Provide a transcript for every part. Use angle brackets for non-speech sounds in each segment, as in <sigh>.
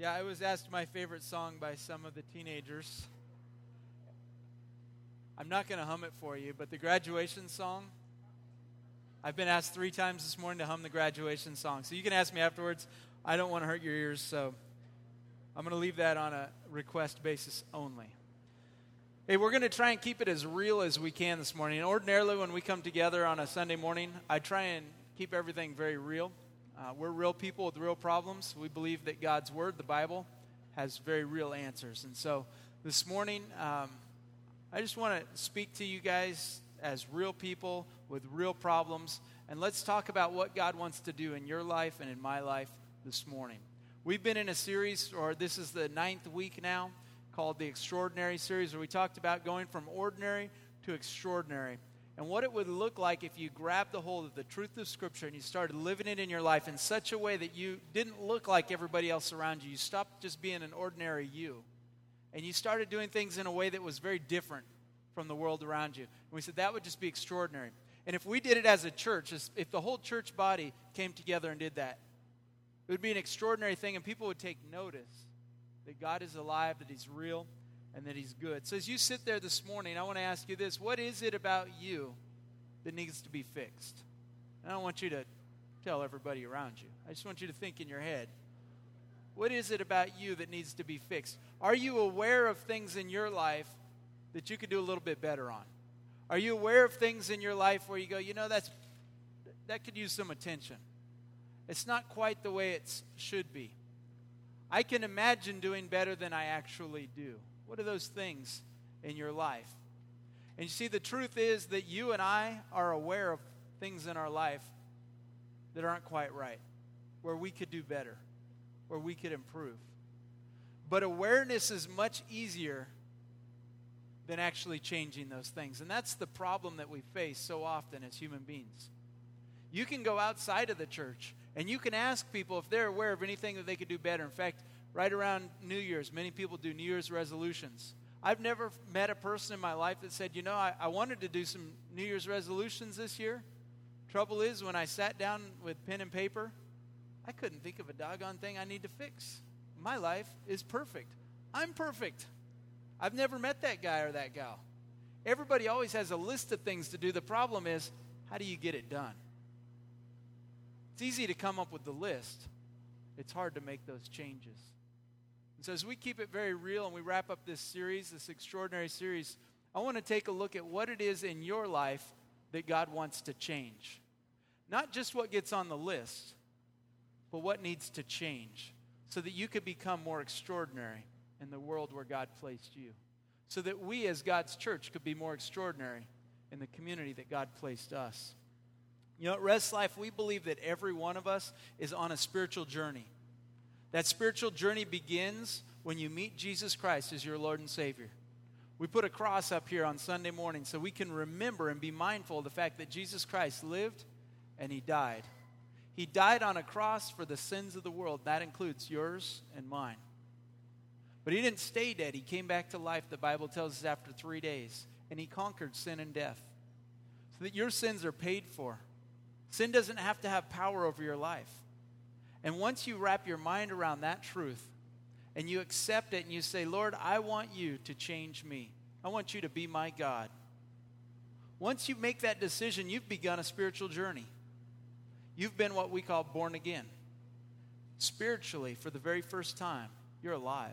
Yeah, I was asked my favorite song by some of the teenagers. I'm not going to hum it for you, but the graduation song, I've been asked three times this morning to hum the graduation song. So you can ask me afterwards. I don't want to hurt your ears, so I'm going to leave that on a request basis only. Hey, we're going to try and keep it as real as we can this morning. Ordinarily, when we come together on a Sunday morning, I try and keep everything very real. Uh, we're real people with real problems. We believe that God's Word, the Bible, has very real answers. And so this morning, um, I just want to speak to you guys as real people with real problems. And let's talk about what God wants to do in your life and in my life this morning. We've been in a series, or this is the ninth week now, called the Extraordinary Series, where we talked about going from ordinary to extraordinary and what it would look like if you grabbed the hold of the truth of Scripture and you started living it in your life in such a way that you didn't look like everybody else around you. You stopped just being an ordinary you. And you started doing things in a way that was very different from the world around you. And we said that would just be extraordinary. And if we did it as a church, if the whole church body came together and did that, it would be an extraordinary thing, and people would take notice that God is alive, that He's real, and that He's good. So as you sit there this morning, I want to ask you this what is it about you that needs to be fixed? I don't want you to tell everybody around you. I just want you to think in your head. What is it about you that needs to be fixed? Are you aware of things in your life that you could do a little bit better on? Are you aware of things in your life where you go, you know, that's that could use some attention? It's not quite the way it should be. I can imagine doing better than I actually do. What are those things in your life? And you see, the truth is that you and I are aware of things in our life that aren't quite right, where we could do better, where we could improve. But awareness is much easier than actually changing those things. And that's the problem that we face so often as human beings. You can go outside of the church and you can ask people if they're aware of anything that they could do better. In fact, right around New Year's, many people do New Year's resolutions. I've never met a person in my life that said, you know, I, I wanted to do some New Year's resolutions this year. Trouble is, when I sat down with pen and paper, I couldn't think of a doggone thing I need to fix. My life is perfect. I'm perfect. I've never met that guy or that gal. Everybody always has a list of things to do. The problem is, how do you get it done? It's easy to come up with the list, it's hard to make those changes. And so, as we keep it very real and we wrap up this series, this extraordinary series, I want to take a look at what it is in your life that God wants to change. Not just what gets on the list, but what needs to change so that you could become more extraordinary in the world where God placed you. So that we, as God's church, could be more extraordinary in the community that God placed us. You know, at Rest Life, we believe that every one of us is on a spiritual journey. That spiritual journey begins when you meet Jesus Christ as your Lord and Savior. We put a cross up here on Sunday morning so we can remember and be mindful of the fact that Jesus Christ lived and He died. He died on a cross for the sins of the world. That includes yours and mine. But He didn't stay dead. He came back to life, the Bible tells us, after three days. And He conquered sin and death so that your sins are paid for. Sin doesn't have to have power over your life. And once you wrap your mind around that truth and you accept it and you say, Lord, I want you to change me, I want you to be my God. Once you make that decision, you've begun a spiritual journey. You've been what we call born again. Spiritually, for the very first time, you're alive.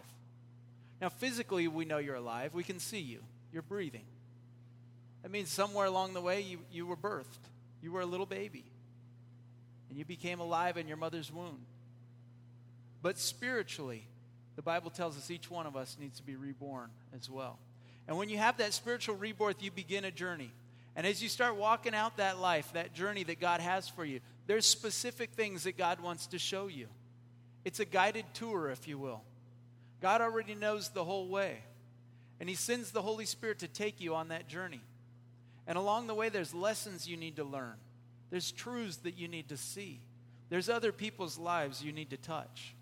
Now, physically, we know you're alive. We can see you. You're breathing. That means somewhere along the way, you, you were birthed. You were a little baby and you became alive in your mother's womb. But spiritually, the Bible tells us each one of us needs to be reborn as well. And when you have that spiritual rebirth, you begin a journey. And as you start walking out that life, that journey that God has for you, there's specific things that God wants to show you. It's a guided tour, if you will. God already knows the whole way. And He sends the Holy Spirit to take you on that journey. And along the way, there's lessons you need to learn. There's truths that you need to see. There's other people's lives you need to touch.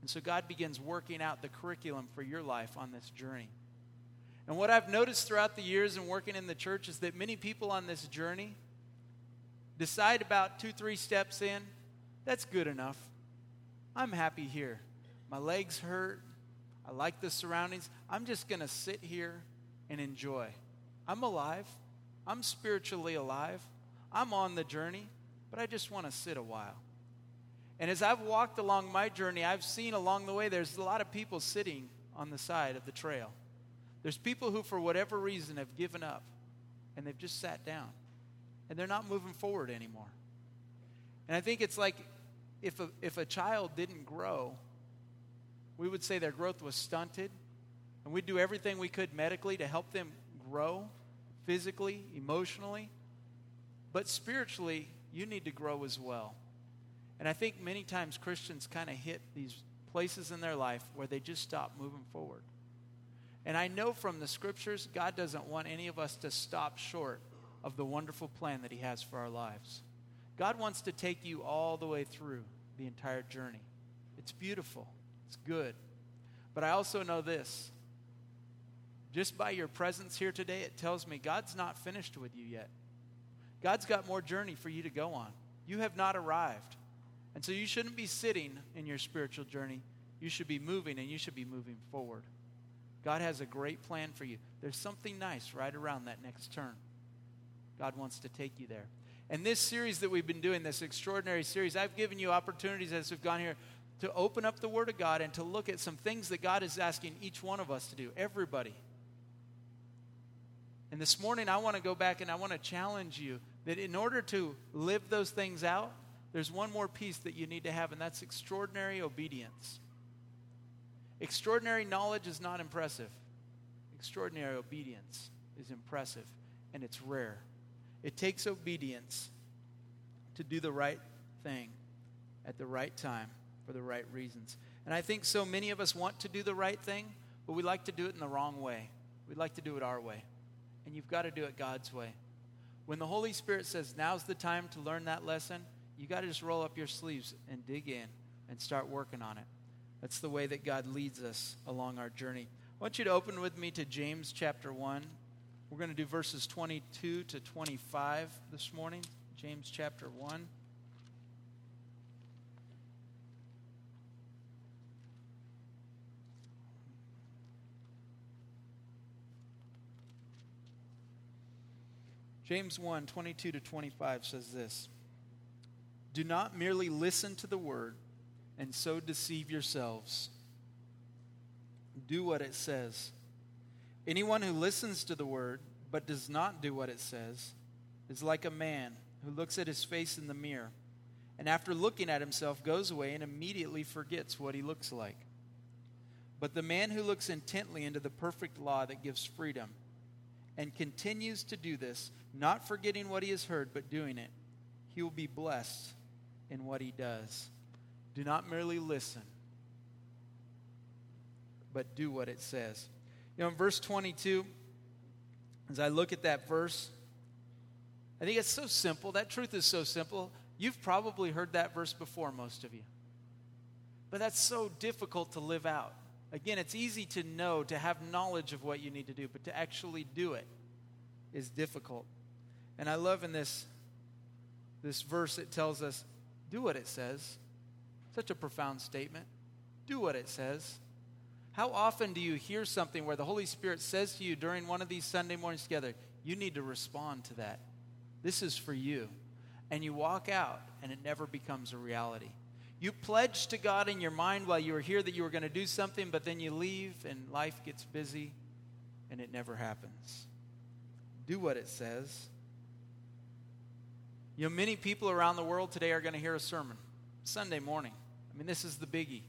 And so God begins working out the curriculum for your life on this journey. And what I've noticed throughout the years and working in the church is that many people on this journey decide about two, three steps in, that's good enough. I'm happy here. My legs hurt. I like the surroundings. I'm just going to sit here and enjoy. I'm alive. I'm spiritually alive. I'm on the journey, but I just want to sit a while. And as I've walked along my journey, I've seen along the way there's a lot of people sitting on the side of the trail. There's people who, for whatever reason, have given up and they've just sat down and they're not moving forward anymore. And I think it's like if a, if a child didn't grow, we would say their growth was stunted, and we'd do everything we could medically to help them grow physically, emotionally. But spiritually, you need to grow as well. And I think many times Christians kind of hit these places in their life where they just stop moving forward. And I know from the scriptures, God doesn't want any of us to stop short of the wonderful plan that He has for our lives. God wants to take you all the way through the entire journey. It's beautiful, it's good. But I also know this just by your presence here today, it tells me God's not finished with you yet. God's got more journey for you to go on. You have not arrived. And so you shouldn't be sitting in your spiritual journey. You should be moving and you should be moving forward. God has a great plan for you. There's something nice right around that next turn. God wants to take you there. And this series that we've been doing, this extraordinary series, I've given you opportunities as we've gone here to open up the Word of God and to look at some things that God is asking each one of us to do, everybody. And this morning, I want to go back and I want to challenge you that in order to live those things out, there's one more piece that you need to have, and that's extraordinary obedience. Extraordinary knowledge is not impressive, extraordinary obedience is impressive, and it's rare. It takes obedience to do the right thing at the right time for the right reasons. And I think so many of us want to do the right thing, but we like to do it in the wrong way. We'd like to do it our way. And you've got to do it God's way. When the Holy Spirit says, now's the time to learn that lesson, you got to just roll up your sleeves and dig in and start working on it. That's the way that God leads us along our journey. I want you to open with me to James chapter 1. We're going to do verses 22 to 25 this morning. James chapter 1. James 1 22 to 25 says this Do not merely listen to the word and so deceive yourselves. Do what it says. Anyone who listens to the word but does not do what it says is like a man who looks at his face in the mirror and after looking at himself goes away and immediately forgets what he looks like. But the man who looks intently into the perfect law that gives freedom and continues to do this, not forgetting what he has heard but doing it, he will be blessed in what he does. Do not merely listen, but do what it says. You know, in verse 22, as I look at that verse, I think it's so simple. That truth is so simple. You've probably heard that verse before, most of you. But that's so difficult to live out. Again, it's easy to know, to have knowledge of what you need to do, but to actually do it is difficult. And I love in this, this verse, it tells us do what it says. Such a profound statement. Do what it says. How often do you hear something where the Holy Spirit says to you during one of these Sunday mornings together, you need to respond to that? This is for you. And you walk out and it never becomes a reality. You pledge to God in your mind while you were here that you were going to do something, but then you leave and life gets busy and it never happens. Do what it says. You know, many people around the world today are going to hear a sermon Sunday morning. I mean, this is the biggie.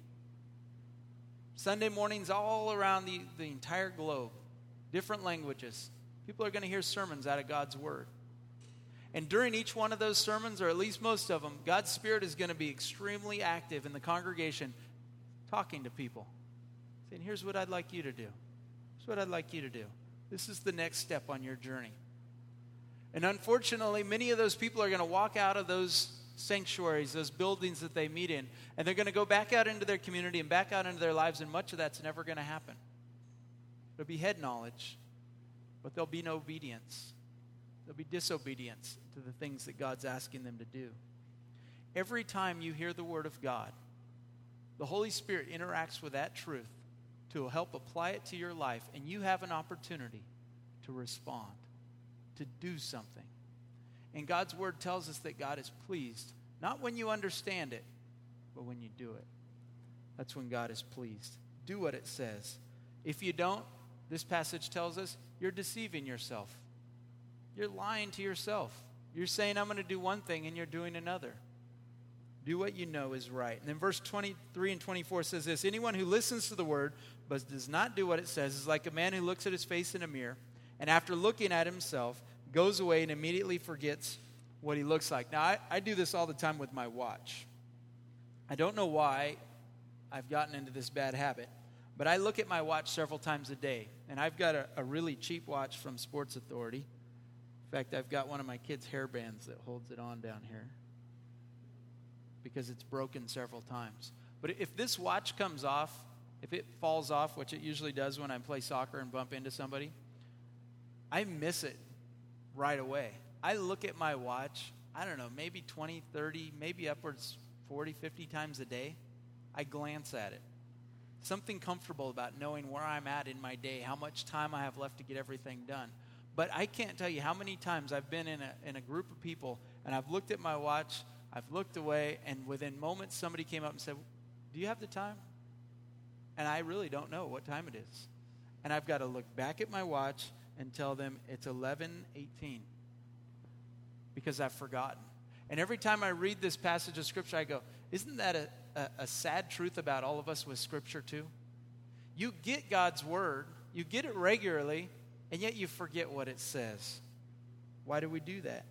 Sunday mornings all around the, the entire globe, different languages. People are going to hear sermons out of God's Word. And during each one of those sermons, or at least most of them, God's Spirit is going to be extremely active in the congregation, talking to people, saying, Here's what I'd like you to do. Here's what I'd like you to do. This is the next step on your journey. And unfortunately, many of those people are going to walk out of those sanctuaries, those buildings that they meet in, and they're going to go back out into their community and back out into their lives, and much of that's never going to happen. There'll be head knowledge, but there'll be no obedience. There'll be disobedience to the things that God's asking them to do. Every time you hear the word of God, The Holy Spirit interacts with that truth to help apply it to your life, and you have an opportunity to respond, to do something. And God's word tells us that God is pleased, not when you understand it, but when you do it. That's when God is pleased. Do what it says. If you don't, this passage tells us you're deceiving yourself. You're lying to yourself. You're saying, I'm going to do one thing, and you're doing another. Do what you know is right. And then verse 23 and 24 says this Anyone who listens to the word but does not do what it says is like a man who looks at his face in a mirror and after looking at himself goes away and immediately forgets what he looks like. Now, I, I do this all the time with my watch. I don't know why I've gotten into this bad habit, but I look at my watch several times a day. And I've got a, a really cheap watch from Sports Authority. In fact, I've got one of my kids' hair bands that holds it on down here because it's broken several times. But if this watch comes off, if it falls off, which it usually does when I play soccer and bump into somebody, I miss it right away. I look at my watch, I don't know, maybe 20, 30, maybe upwards 40, 50 times a day. I glance at it. Something comfortable about knowing where I'm at in my day, how much time I have left to get everything done. But I can't tell you how many times I've been in a, in a group of people and I've looked at my watch I've looked away, and within moments, somebody came up and said, Do you have the time? And I really don't know what time it is. And I've got to look back at my watch and tell them it's 11:18 because I've forgotten. And every time I read this passage of Scripture, I go, Isn't that a, a, a sad truth about all of us with Scripture, too? You get God's Word, you get it regularly, and yet you forget what it says. Why do we do that?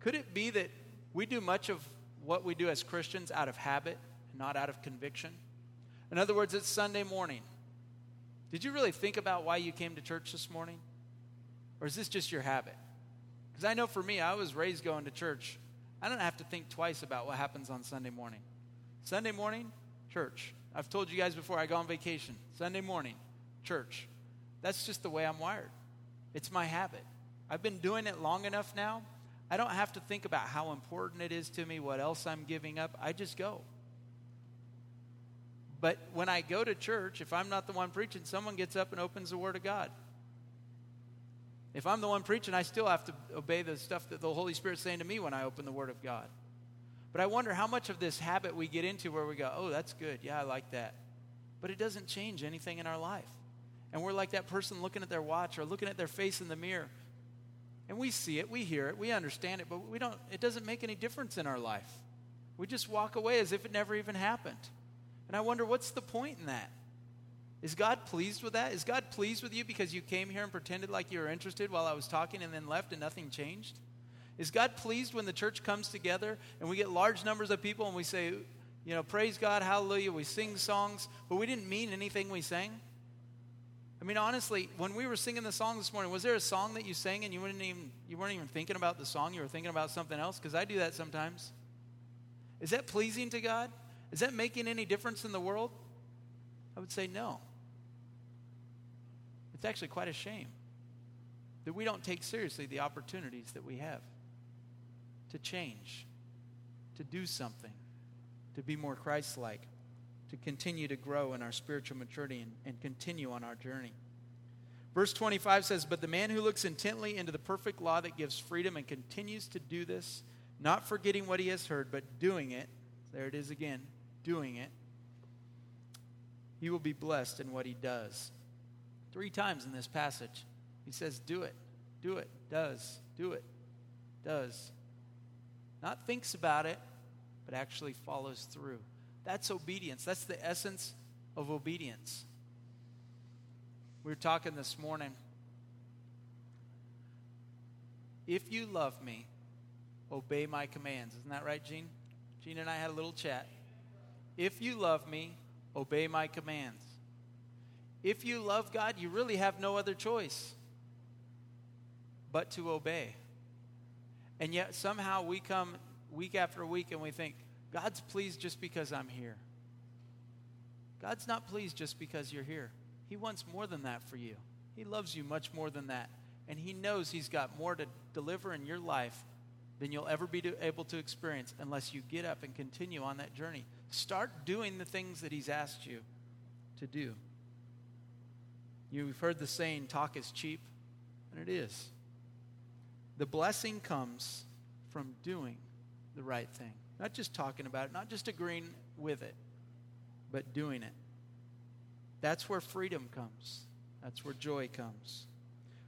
Could it be that we do much of what we do as Christians out of habit, not out of conviction. In other words, it's Sunday morning. Did you really think about why you came to church this morning? Or is this just your habit? Because I know for me, I was raised going to church. I don't have to think twice about what happens on Sunday morning. Sunday morning, church. I've told you guys before, I go on vacation. Sunday morning, church. That's just the way I'm wired. It's my habit. I've been doing it long enough now I don't have to think about how important it is to me, what else I'm giving up. I just go. But when I go to church, if I'm not the one preaching, someone gets up and opens the Word of God. If I'm the one preaching, I still have to obey the stuff that the Holy Spirit's saying to me when I open the Word of God. But I wonder how much of this habit we get into where we go, oh, that's good. Yeah, I like that. But it doesn't change anything in our life. And we're like that person looking at their watch or looking at their face in the mirror and we see it, we hear it, we understand it, but we don't, it doesn't make any difference in our life. We just walk away as if it never even happened. And I wonder, what's the point in that? Is God pleased with that? Is God pleased with you because you came here and pretended like you were interested while I was talking and then left and nothing changed? Is God pleased when the church comes together and we get large numbers of people and we say, you know, praise God, hallelujah, we sing songs, but we didn't mean anything we sang? I mean, honestly, when we were singing the song this morning, was there a song that you sang and you weren't even you weren't even thinking about the song? You were thinking about something else? Because I do that sometimes. Is that pleasing to God? Is that making any difference in the world? I would say no. It's actually quite a shame that we don't take seriously the opportunities that we have to change, to do something, to be more Christ like to continue to grow in our spiritual maturity and, and continue on our journey. Verse 25 says, But the man who looks intently into the perfect law that gives freedom and continues to do this, not forgetting what he has heard, but doing it, there it is again, doing it, he will be blessed in what he does. Three times in this passage, he says, Do it, do it, does, do it, does. Not thinks about it, but actually follows through. That's obedience. That's the essence of obedience. We were talking this morning. If you love me, obey my commands. Isn't that right, Gene? Gene and I had a little chat. If you love me, obey my commands. If you love God, you really have no other choice but to obey. And yet somehow we come week after week and we think, God's pleased just because I'm here. God's not pleased just because you're here. He wants more than that for you. He loves you much more than that. And He knows He's got more to deliver in your life than you'll ever be able to experience unless you get up and continue on that journey. Start doing the things that He's asked you to do. You've heard the saying, talk is cheap, and it is. The blessing comes from doing the right thing, not just talking about it, not just agreeing with it, but doing it. That's where freedom comes, that's where joy comes.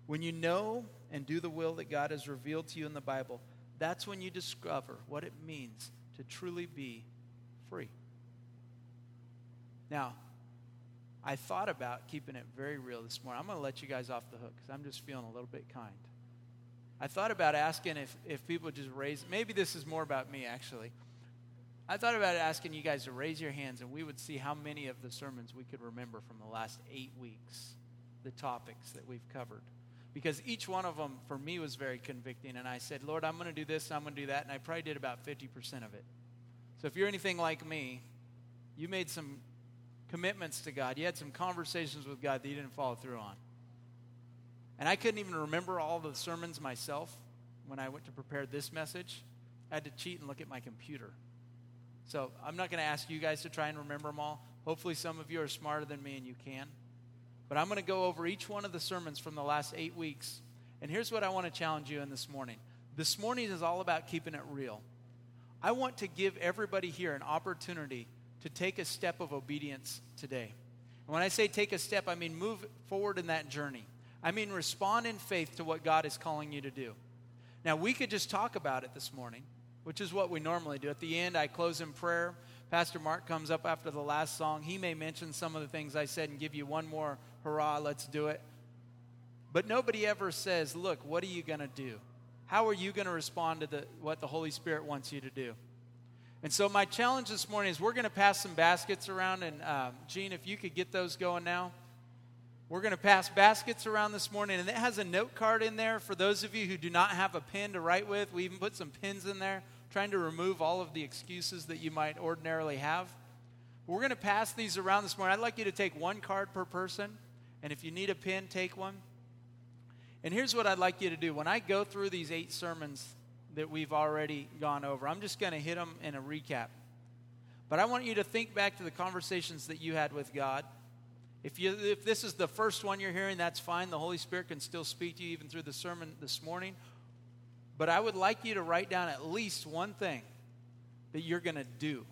When you know and do the will that God has revealed to you in the Bible, that's when you discover what it means to truly be free. Now, I thought about keeping it very real this morning. I'm going to let you guys off the hook because I'm just feeling a little bit kind. I thought about asking if, if people just raise, maybe this is more about me actually. I thought about asking you guys to raise your hands and we would see how many of the sermons we could remember from the last eight weeks, the topics that we've covered. Because each one of them for me was very convicting. And I said, Lord, I'm going to do this, I'm going to do that. And I probably did about 50% of it. So if you're anything like me, you made some commitments to God. You had some conversations with God that you didn't follow through on. And I couldn't even remember all the sermons myself when I went to prepare this message. I had to cheat and look at my computer. So I'm not going to ask you guys to try and remember them all. Hopefully, some of you are smarter than me and you can. But I'm going to go over each one of the sermons from the last eight weeks. And here's what I want to challenge you in this morning. This morning is all about keeping it real. I want to give everybody here an opportunity to take a step of obedience today. And when I say take a step, I mean move forward in that journey. I mean respond in faith to what God is calling you to do. Now, we could just talk about it this morning, which is what we normally do. At the end, I close in prayer. Pastor Mark comes up after the last song. He may mention some of the things I said and give you one more hurrah, let's do it. But nobody ever says, look, what are you going to do? How are you going to respond to the, what the Holy Spirit wants you to do? And so, my challenge this morning is we're going to pass some baskets around. And, um, Gene, if you could get those going now. We're going to pass baskets around this morning, and it has a note card in there for those of you who do not have a pen to write with. We even put some pins in there, trying to remove all of the excuses that you might ordinarily have. We're going to pass these around this morning. I'd like you to take one card per person, and if you need a pen, take one. And here's what I'd like you to do. When I go through these eight sermons that we've already gone over. I'm just going to hit them in a recap. But I want you to think back to the conversations that you had with God. If, you, if this is the first one you're hearing, that's fine. The Holy Spirit can still speak to you even through the sermon this morning. But I would like you to write down at least one thing that you're going to do.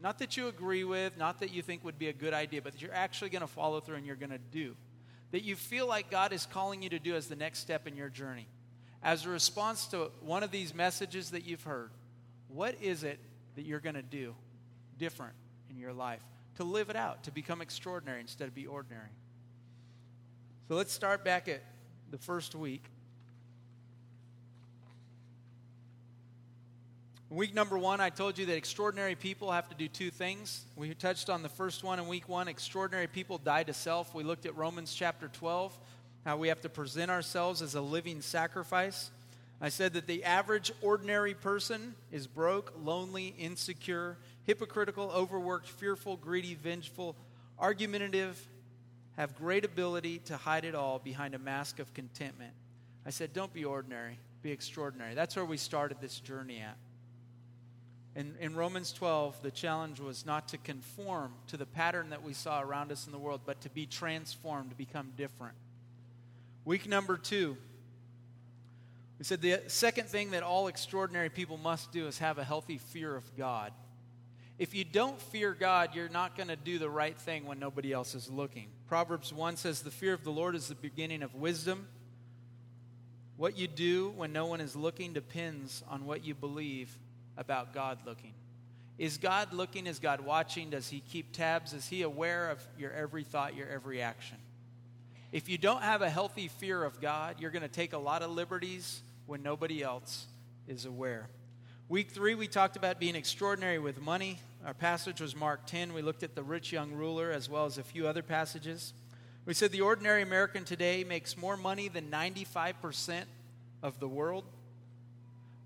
Not that you agree with, not that you think would be a good idea, but that you're actually going to follow through and you're going to do. That you feel like God is calling you to do as the next step in your journey as a response to one of these messages that you've heard, what is it that you're going to do different in your life to live it out, to become extraordinary instead of be ordinary? So let's start back at the first week. Week number one, I told you that extraordinary people have to do two things. We touched on the first one in week one. Extraordinary people die to self. We looked at Romans chapter 12 how we have to present ourselves as a living sacrifice. I said that the average ordinary person is broke, lonely, insecure, hypocritical, overworked, fearful, greedy, vengeful, argumentative, have great ability to hide it all behind a mask of contentment. I said, don't be ordinary, be extraordinary. That's where we started this journey at. In, in Romans 12, the challenge was not to conform to the pattern that we saw around us in the world, but to be transformed, to become different. Week number two, we said the second thing that all extraordinary people must do is have a healthy fear of God. If you don't fear God, you're not going to do the right thing when nobody else is looking. Proverbs 1 says, The fear of the Lord is the beginning of wisdom. What you do when no one is looking depends on what you believe about God looking. Is God looking? Is God watching? Does He keep tabs? Is He aware of your every thought, your every action? If you don't have a healthy fear of God, you're going to take a lot of liberties when nobody else is aware. Week three, we talked about being extraordinary with money. Our passage was Mark 10. We looked at the rich young ruler as well as a few other passages. We said the ordinary American today makes more money than 95% of the world,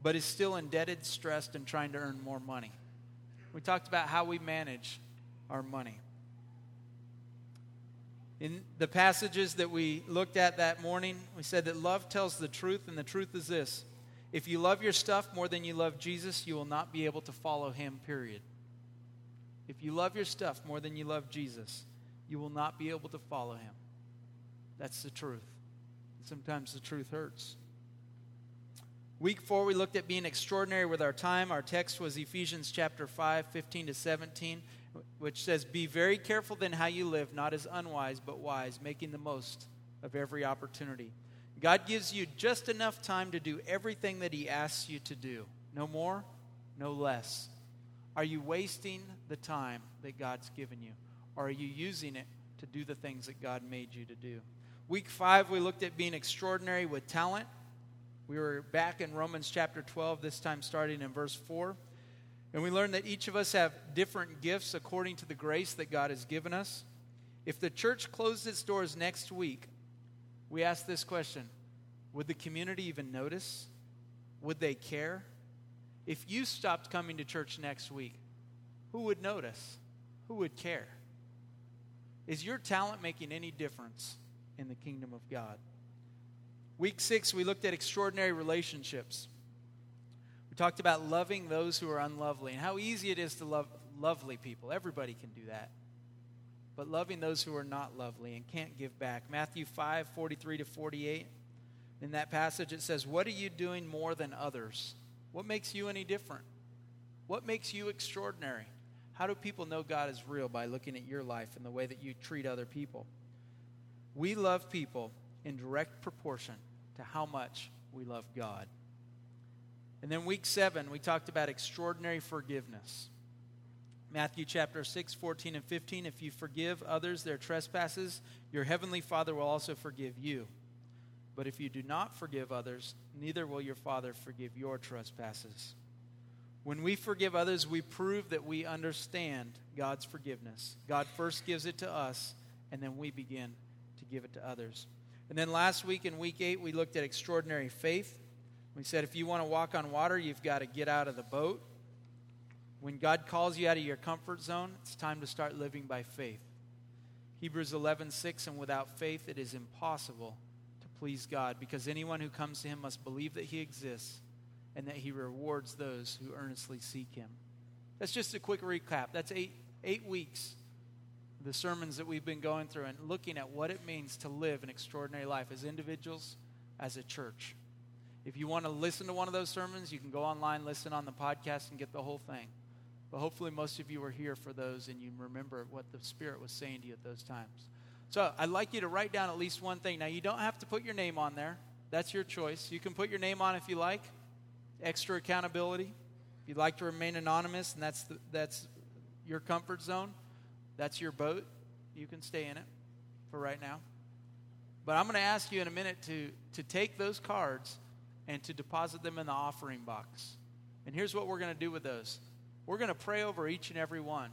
but is still indebted, stressed, and trying to earn more money. We talked about how we manage our money. In the passages that we looked at that morning, we said that love tells the truth, and the truth is this If you love your stuff more than you love Jesus, you will not be able to follow him, period. If you love your stuff more than you love Jesus, you will not be able to follow him. That's the truth. Sometimes the truth hurts. Week four, we looked at being extraordinary with our time. Our text was Ephesians chapter 5, 15 to 17, which says, Be very careful then how you live, not as unwise, but wise, making the most of every opportunity. God gives you just enough time to do everything that He asks you to do. No more, no less. Are you wasting the time that God's given you? Or are you using it to do the things that God made you to do? Week five, we looked at being extraordinary with talent. We were back in Romans chapter 12, this time starting in verse 4. And we learned that each of us have different gifts according to the grace that God has given us. If the church closed its doors next week, we ask this question Would the community even notice? Would they care? If you stopped coming to church next week, who would notice? Who would care? Is your talent making any difference in the kingdom of God? Week six, we looked at extraordinary relationships. We talked about loving those who are unlovely and how easy it is to love lovely people. Everybody can do that. But loving those who are not lovely and can't give back. Matthew 5 43 to 48. In that passage, it says, What are you doing more than others? What makes you any different? What makes you extraordinary? How do people know God is real by looking at your life and the way that you treat other people? We love people in direct proportion to how much we love God. And then week seven, we talked about extraordinary forgiveness. Matthew chapter 6, 14 and 15. If you forgive others their trespasses, your heavenly Father will also forgive you. But if you do not forgive others, neither will your Father forgive your trespasses. When we forgive others, we prove that we understand God's forgiveness. God first gives it to us, and then we begin to give it to others. And then last week in week eight, we looked at extraordinary faith. We said if you want to walk on water, you've got to get out of the boat. When God calls you out of your comfort zone, it's time to start living by faith. Hebrews 11:6 and without faith it is impossible to please God because anyone who comes to him must believe that he exists and that he rewards those who earnestly seek him. That's just a quick recap. That's eight, eight weeks, the sermons that we've been going through and looking at what it means to live an extraordinary life as individuals, as a church. If you want to listen to one of those sermons, you can go online, listen on the podcast, and get the whole thing. But hopefully, most of you are here for those and you remember what the Spirit was saying to you at those times. So I'd like you to write down at least one thing. Now, you don't have to put your name on there, that's your choice. You can put your name on if you like, extra accountability. If you'd like to remain anonymous and that's, the, that's your comfort zone, that's your boat, you can stay in it for right now. But I'm going to ask you in a minute to, to take those cards and to deposit them in the offering box. And here's what we're going to do with those we're going to pray over each and every one.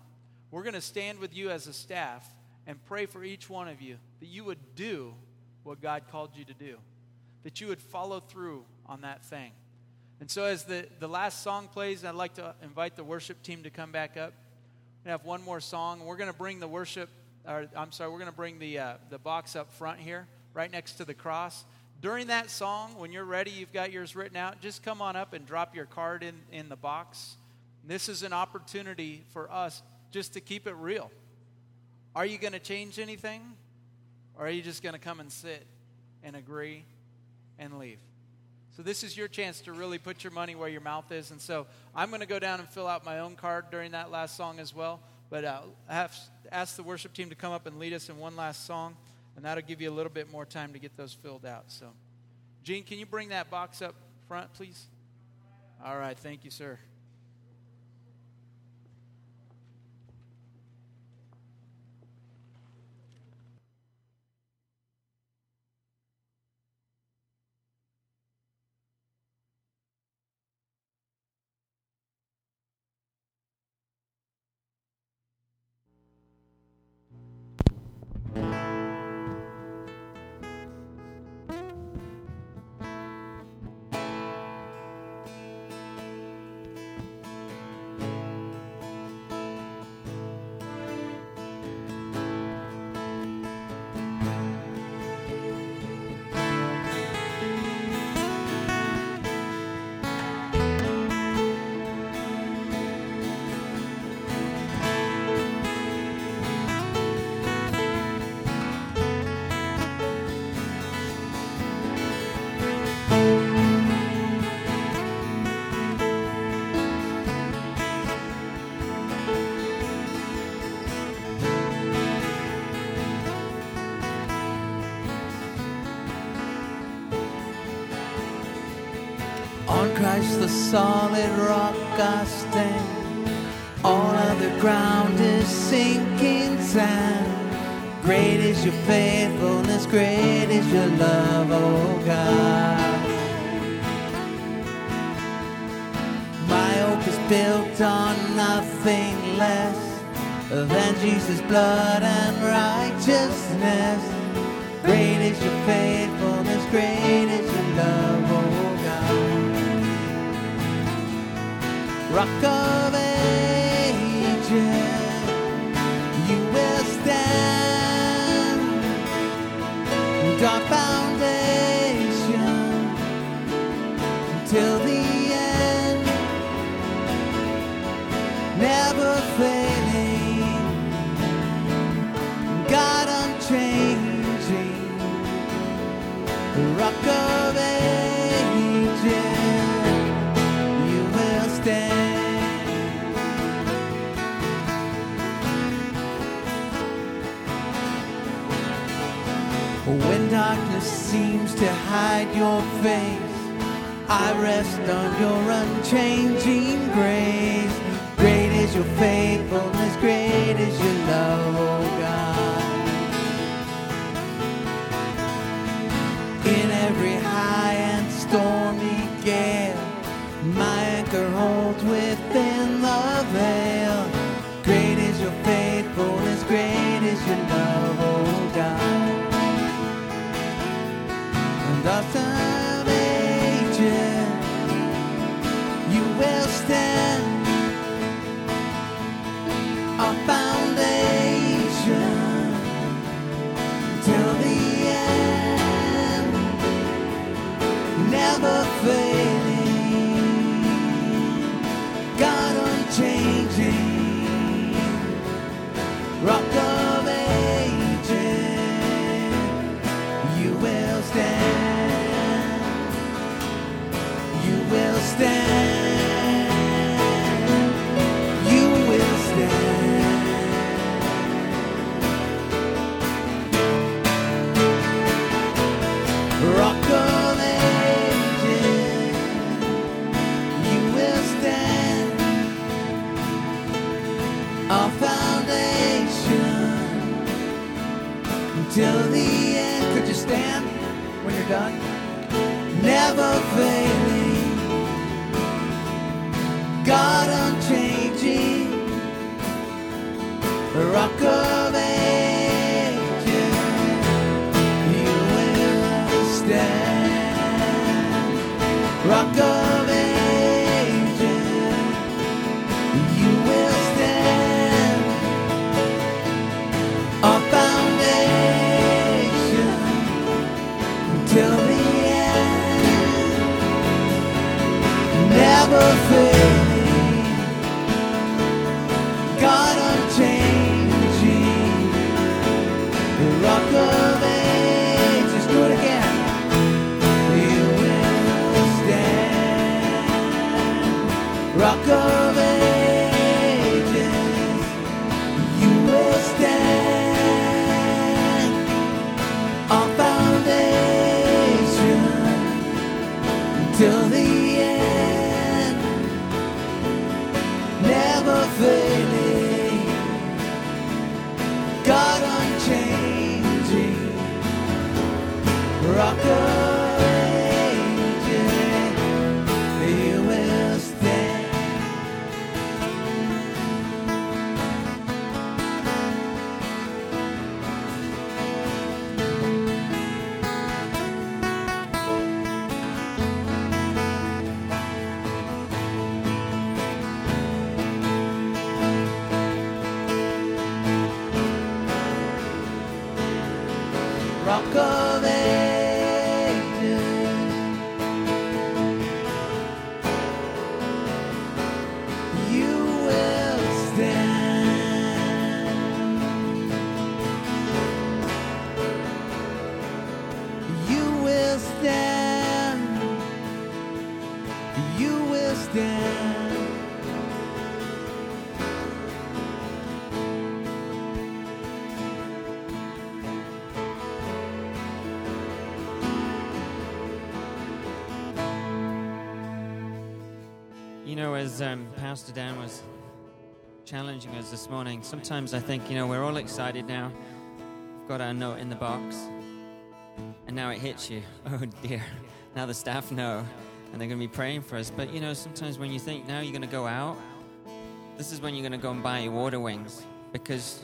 We're going to stand with you as a staff and pray for each one of you that you would do what God called you to do, that you would follow through on that thing. And so, as the, the last song plays, I'd like to invite the worship team to come back up. Have one more song. We're going to bring the worship, or I'm sorry, we're going to bring the, uh, the box up front here, right next to the cross. During that song, when you're ready, you've got yours written out, just come on up and drop your card in, in the box. This is an opportunity for us just to keep it real. Are you going to change anything? Or are you just going to come and sit and agree and leave? So, this is your chance to really put your money where your mouth is. And so, I'm going to go down and fill out my own card during that last song as well. But uh, have asked the worship team to come up and lead us in one last song, and that'll give you a little bit more time to get those filled out. So, Gene, can you bring that box up front, please? All right, thank you, sir. Christ, the solid rock I stand. All other ground is sinking sand. Great is your faithfulness, great is your love, oh God. My hope is built on nothing less than Jesus' blood and righteousness. Great is your faithfulness, great is your love, Rock of ages. Seems to hide your face, I rest on your unchanging grace. Great is your faithfulness, great is your love, oh God. In every high and stormy gale, my anchor holds within rock Pastor Dan was challenging us this morning, sometimes I think, you know, we're all excited now. We've got our note in the box. And now it hits you. <laughs> Oh dear. Now the staff know. And they're going to be praying for us. But, you know, sometimes when you think now you're going to go out, this is when you're going to go and buy your water wings. Because